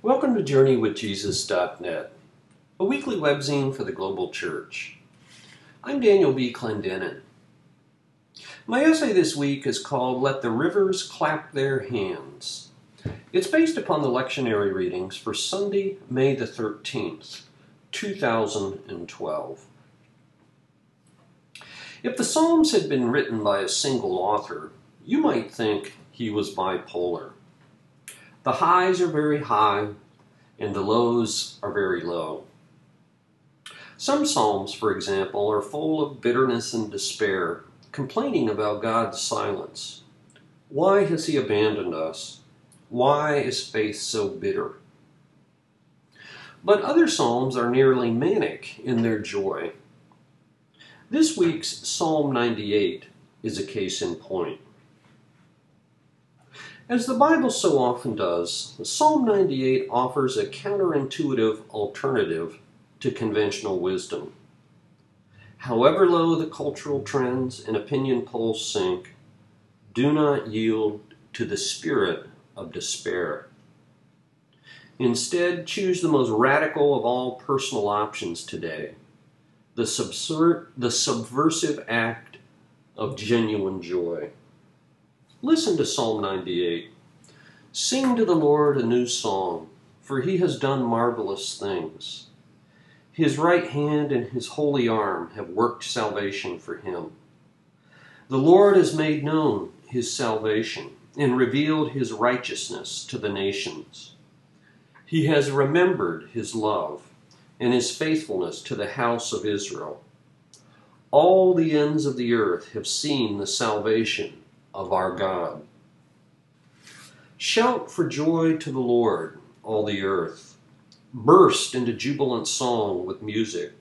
Welcome to JourneyWithJesus.net, a weekly webzine for the global church. I'm Daniel B. Clendenin. My essay this week is called Let the Rivers Clap Their Hands. It's based upon the lectionary readings for Sunday, May the 13th, 2012. If the Psalms had been written by a single author, you might think he was bipolar. The highs are very high and the lows are very low. Some Psalms, for example, are full of bitterness and despair, complaining about God's silence. Why has He abandoned us? Why is faith so bitter? But other Psalms are nearly manic in their joy. This week's Psalm 98 is a case in point. As the Bible so often does, Psalm 98 offers a counterintuitive alternative to conventional wisdom. However low the cultural trends and opinion polls sink, do not yield to the spirit of despair. Instead, choose the most radical of all personal options today the, the subversive act of genuine joy. Listen to Psalm 98. Sing to the Lord a new song, for he has done marvelous things. His right hand and his holy arm have worked salvation for him. The Lord has made known his salvation and revealed his righteousness to the nations. He has remembered his love and his faithfulness to the house of Israel. All the ends of the earth have seen the salvation of our God. Shout for joy to the Lord, all the earth. Burst into jubilant song with music.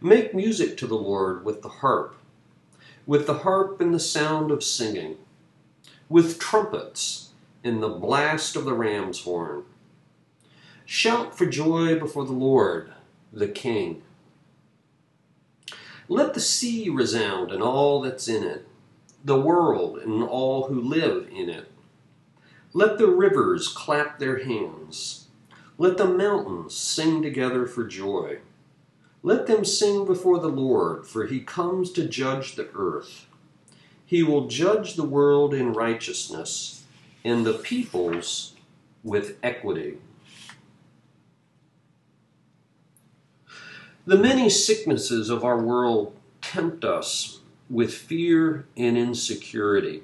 Make music to the Lord with the harp, with the harp and the sound of singing, with trumpets and the blast of the ram's horn. Shout for joy before the Lord, the King. Let the sea resound and all that's in it the world and all who live in it. Let the rivers clap their hands. Let the mountains sing together for joy. Let them sing before the Lord, for he comes to judge the earth. He will judge the world in righteousness and the peoples with equity. The many sicknesses of our world tempt us with fear and insecurity.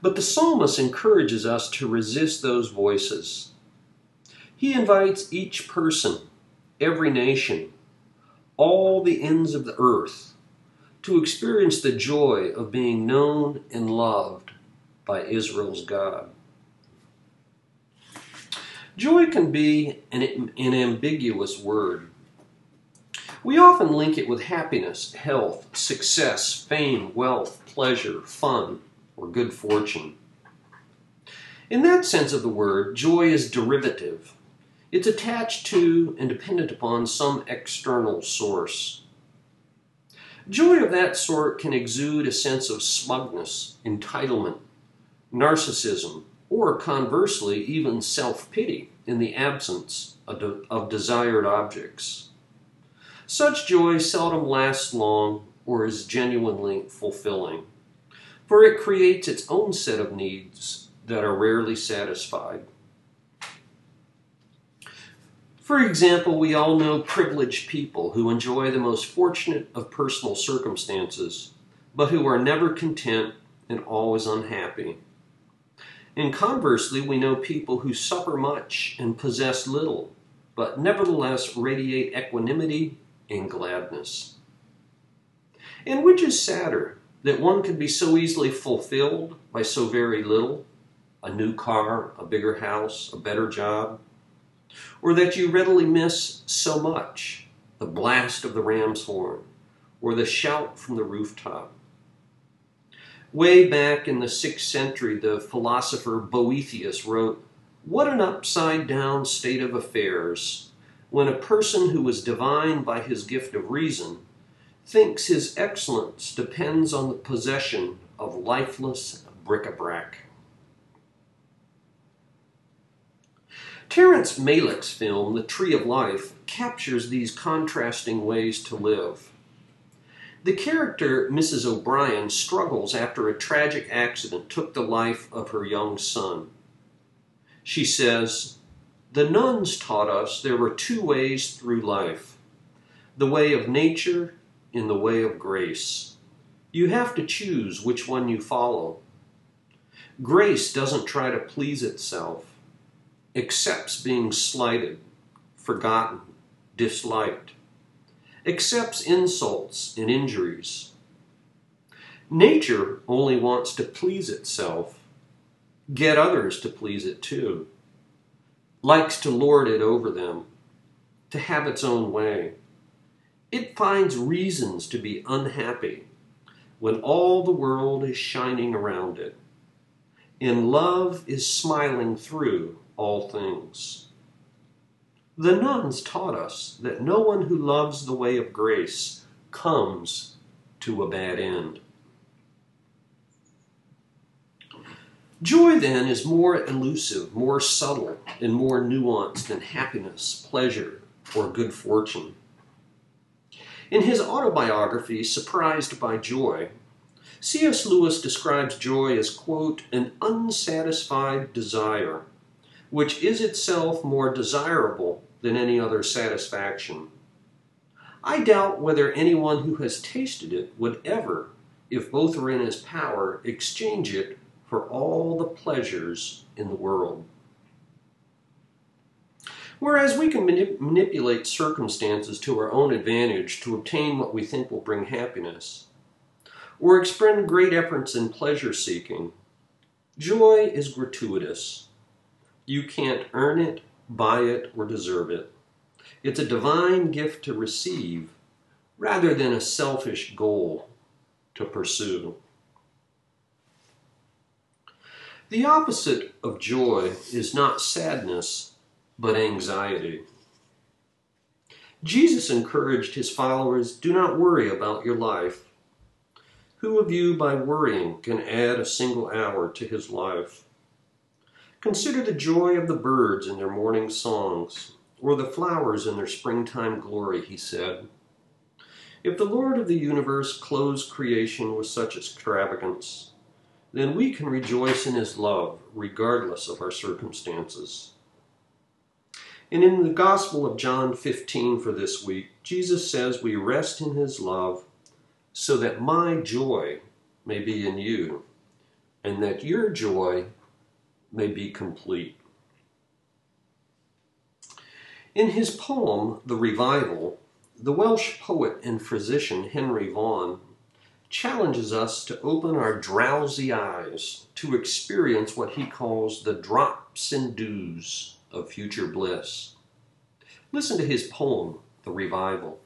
But the psalmist encourages us to resist those voices. He invites each person, every nation, all the ends of the earth to experience the joy of being known and loved by Israel's God. Joy can be an, an ambiguous word. We often link it with happiness, health, success, fame, wealth, pleasure, fun, or good fortune. In that sense of the word, joy is derivative. It's attached to and dependent upon some external source. Joy of that sort can exude a sense of smugness, entitlement, narcissism, or conversely, even self pity in the absence of, de- of desired objects. Such joy seldom lasts long or is genuinely fulfilling, for it creates its own set of needs that are rarely satisfied. For example, we all know privileged people who enjoy the most fortunate of personal circumstances, but who are never content and always unhappy. And conversely, we know people who suffer much and possess little, but nevertheless radiate equanimity and gladness. And which is sadder, that one could be so easily fulfilled by so very little a new car, a bigger house, a better job, or that you readily miss so much the blast of the ram's horn or the shout from the rooftop. Way back in the 6th century, the philosopher Boethius wrote, What an upside down state of affairs when a person who is divine by his gift of reason thinks his excellence depends on the possession of lifeless bric-a-brac. Terrence Malick's film, The Tree of Life, captures these contrasting ways to live. The character, Mrs. O'Brien, struggles after a tragic accident took the life of her young son. She says, The nuns taught us there were two ways through life the way of nature and the way of grace. You have to choose which one you follow. Grace doesn't try to please itself, accepts being slighted, forgotten, disliked, accepts insults and injuries. Nature only wants to please itself, get others to please it too, likes to lord it over them, to have its own way. It finds reasons to be unhappy when all the world is shining around it, and love is smiling through all things. The nuns taught us that no one who loves the way of grace comes to a bad end. Joy, then, is more elusive, more subtle, and more nuanced than happiness, pleasure, or good fortune. In his autobiography, Surprised by Joy, C.S. Lewis describes joy as, quote, an unsatisfied desire, which is itself more desirable than any other satisfaction. I doubt whether anyone who has tasted it would ever, if both are in his power, exchange it for all the pleasures in the world. Whereas we can manip- manipulate circumstances to our own advantage to obtain what we think will bring happiness, or expend great efforts in pleasure seeking, joy is gratuitous. You can't earn it, buy it, or deserve it. It's a divine gift to receive rather than a selfish goal to pursue. The opposite of joy is not sadness, but anxiety. Jesus encouraged his followers do not worry about your life. Who of you, by worrying, can add a single hour to his life? Consider the joy of the birds in their morning songs, or the flowers in their springtime glory, he said. If the Lord of the universe clothes creation with such extravagance, then we can rejoice in his love regardless of our circumstances. And in the Gospel of John 15 for this week, Jesus says we rest in his love so that my joy may be in you and that your joy may be complete. In his poem, The Revival, the Welsh poet and physician Henry Vaughan challenges us to open our drowsy eyes to experience what he calls the drops and dews of future bliss. Listen to his poem, The Revival.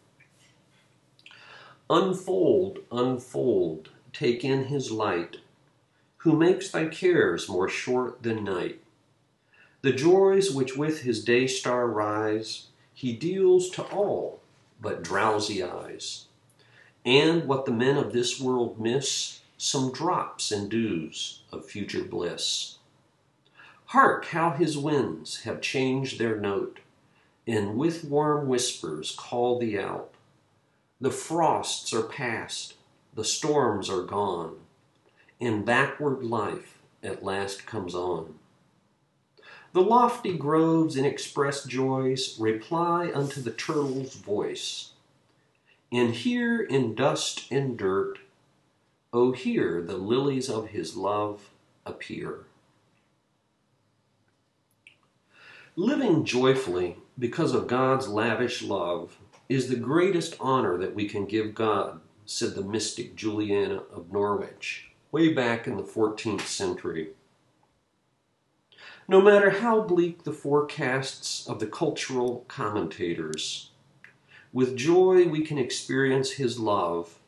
Unfold, unfold, take in his light, who makes thy cares more short than night. The joys which with his day star rise, he deals to all but drowsy eyes. And what the men of this world miss, some drops and dews of future bliss. Hark how his winds have changed their note, and with warm whispers call thee out. The frosts are past, the storms are gone, and backward life at last comes on. The lofty groves in expressed joys reply unto the turtle's voice. And here in dust and dirt, oh, here the lilies of his love appear. Living joyfully because of God's lavish love is the greatest honor that we can give God, said the mystic Juliana of Norwich, way back in the 14th century. No matter how bleak the forecasts of the cultural commentators, with joy we can experience His love,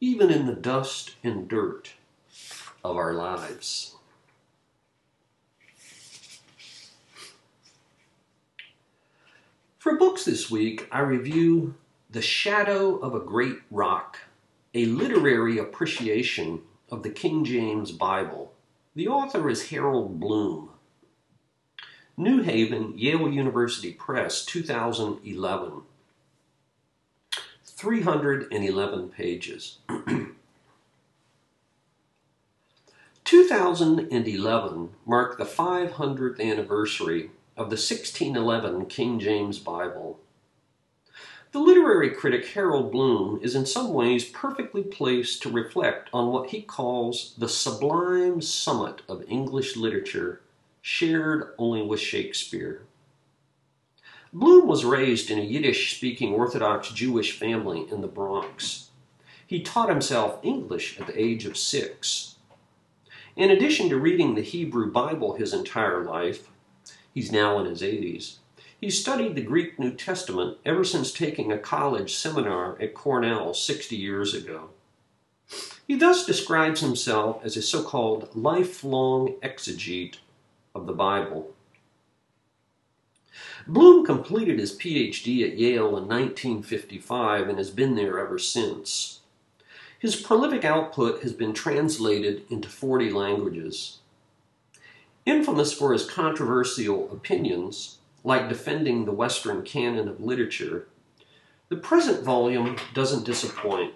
even in the dust and dirt of our lives. For books this week, I review The Shadow of a Great Rock, a literary appreciation of the King James Bible. The author is Harold Bloom. New Haven, Yale University Press, 2011. 311 pages. 2011 marked the 500th anniversary of the 1611 King James Bible. The literary critic Harold Bloom is in some ways perfectly placed to reflect on what he calls the sublime summit of English literature, shared only with Shakespeare. Bloom was raised in a Yiddish speaking Orthodox Jewish family in the Bronx. He taught himself English at the age of six. In addition to reading the Hebrew Bible his entire life, he's now in his 80s, he studied the Greek New Testament ever since taking a college seminar at Cornell 60 years ago. He thus describes himself as a so called lifelong exegete of the Bible. Bloom completed his PhD at Yale in 1955 and has been there ever since. His prolific output has been translated into 40 languages. Infamous for his controversial opinions, like defending the Western canon of literature, the present volume doesn't disappoint.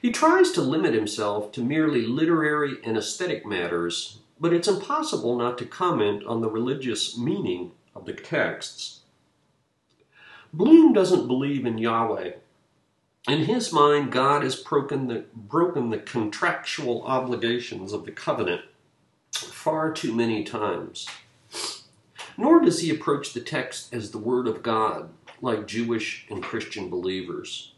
He tries to limit himself to merely literary and aesthetic matters, but it's impossible not to comment on the religious meaning of the texts. Bloom doesn't believe in Yahweh in his mind, God has broken the, broken the contractual obligations of the covenant far too many times. Nor does he approach the text as the Word of God, like Jewish and Christian believers.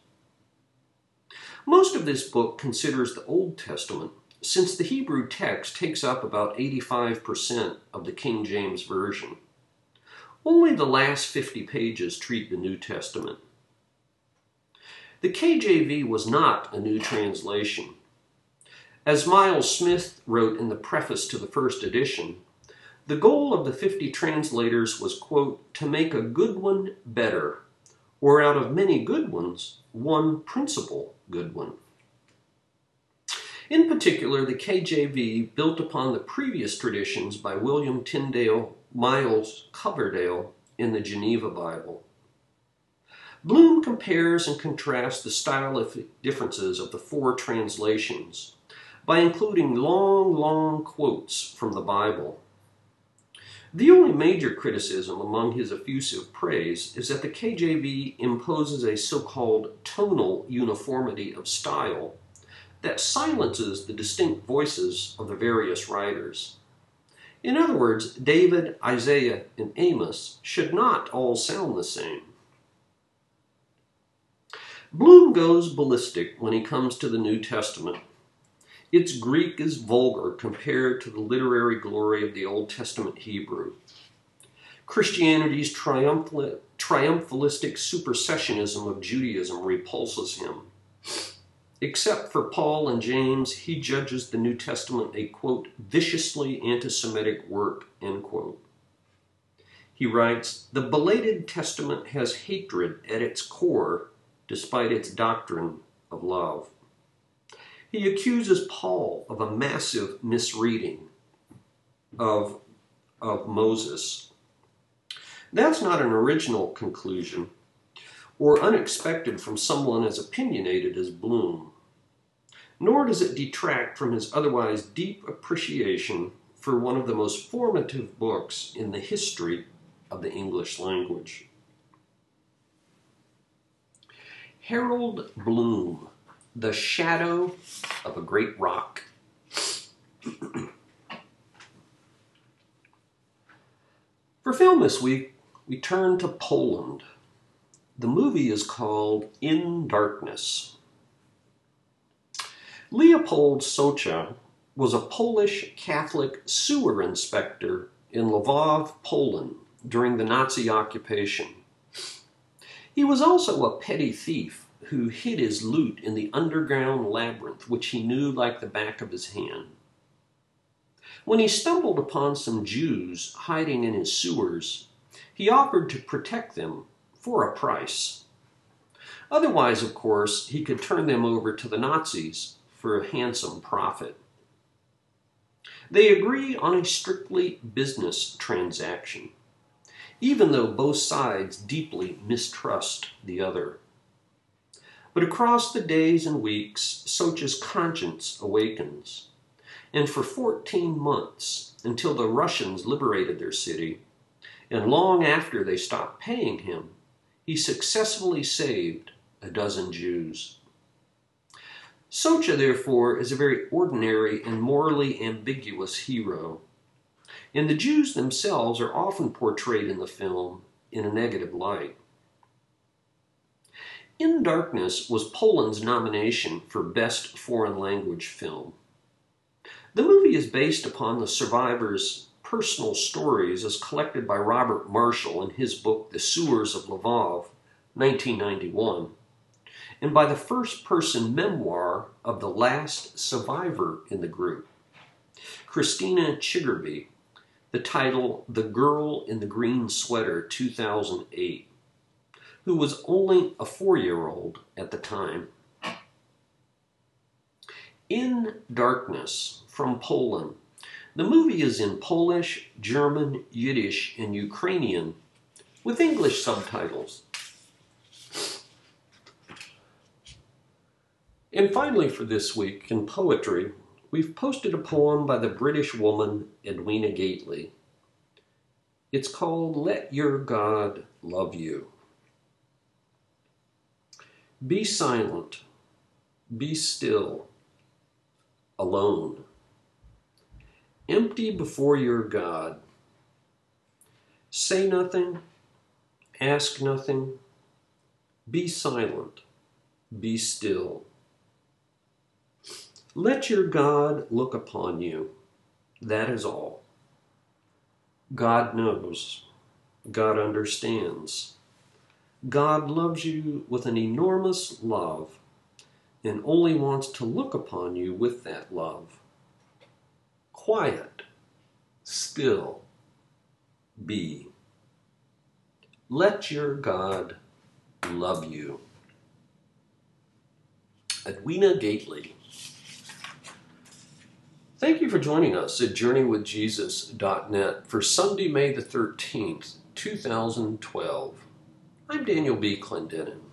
Most of this book considers the Old Testament, since the Hebrew text takes up about 85% of the King James Version. Only the last 50 pages treat the New Testament. The KJV was not a new translation. As Miles Smith wrote in the preface to the first edition, the goal of the 50 translators was, quote, to make a good one better, or out of many good ones, one principal good one. In particular, the KJV built upon the previous traditions by William Tyndale Miles Coverdale in the Geneva Bible. Bloom compares and contrasts the stylistic differences of the four translations by including long, long quotes from the Bible. The only major criticism among his effusive praise is that the KJV imposes a so called tonal uniformity of style that silences the distinct voices of the various writers. In other words, David, Isaiah, and Amos should not all sound the same. Bloom goes ballistic when he comes to the New Testament. Its Greek is vulgar compared to the literary glory of the Old Testament Hebrew. Christianity's triumphalistic supersessionism of Judaism repulses him. Except for Paul and James, he judges the New Testament a, quote, viciously anti Semitic work, end quote. He writes, The belated Testament has hatred at its core despite its doctrine of love. He accuses Paul of a massive misreading of, of Moses. That's not an original conclusion or unexpected from someone as opinionated as Bloom, nor does it detract from his otherwise deep appreciation for one of the most formative books in the history of the English language. Harold Bloom, The Shadow of a Great Rock. For film this week, we turn to Poland. The movie is called In Darkness. Leopold Socha was a Polish Catholic sewer inspector in Lvov, Poland during the Nazi occupation. He was also a petty thief who hid his loot in the underground labyrinth which he knew like the back of his hand. When he stumbled upon some Jews hiding in his sewers, he offered to protect them for a price. Otherwise, of course, he could turn them over to the Nazis for a handsome profit. They agree on a strictly business transaction, even though both sides deeply mistrust the other. But across the days and weeks, Socha's conscience awakens. And for 14 months, until the Russians liberated their city, and long after they stopped paying him, he successfully saved a dozen Jews. Socha, therefore, is a very ordinary and morally ambiguous hero. And the Jews themselves are often portrayed in the film in a negative light. In Darkness was Poland's nomination for Best Foreign Language Film. The movie is based upon the survivors' personal stories as collected by Robert Marshall in his book The Sewers of Lvov, 1991 and by the first person memoir of the last survivor in the group, Christina Chiger by, the title The Girl in the Green Sweater 2008, who was only a four year old at the time. In Darkness from Poland, the movie is in Polish, German, Yiddish, and Ukrainian with English subtitles. And finally, for this week in poetry, we've posted a poem by the British woman Edwina Gately. It's called Let Your God Love You. Be silent, be still, alone. Empty before your God. Say nothing, ask nothing, be silent, be still. Let your God look upon you. That is all. God knows. God understands. God loves you with an enormous love and only wants to look upon you with that love. Quiet, still, be. Let your God love you. Edwina Gately. Thank you for joining us at JourneyWithJesus.net for Sunday, May the 13th, 2012. I'm Daniel B. Clendenin.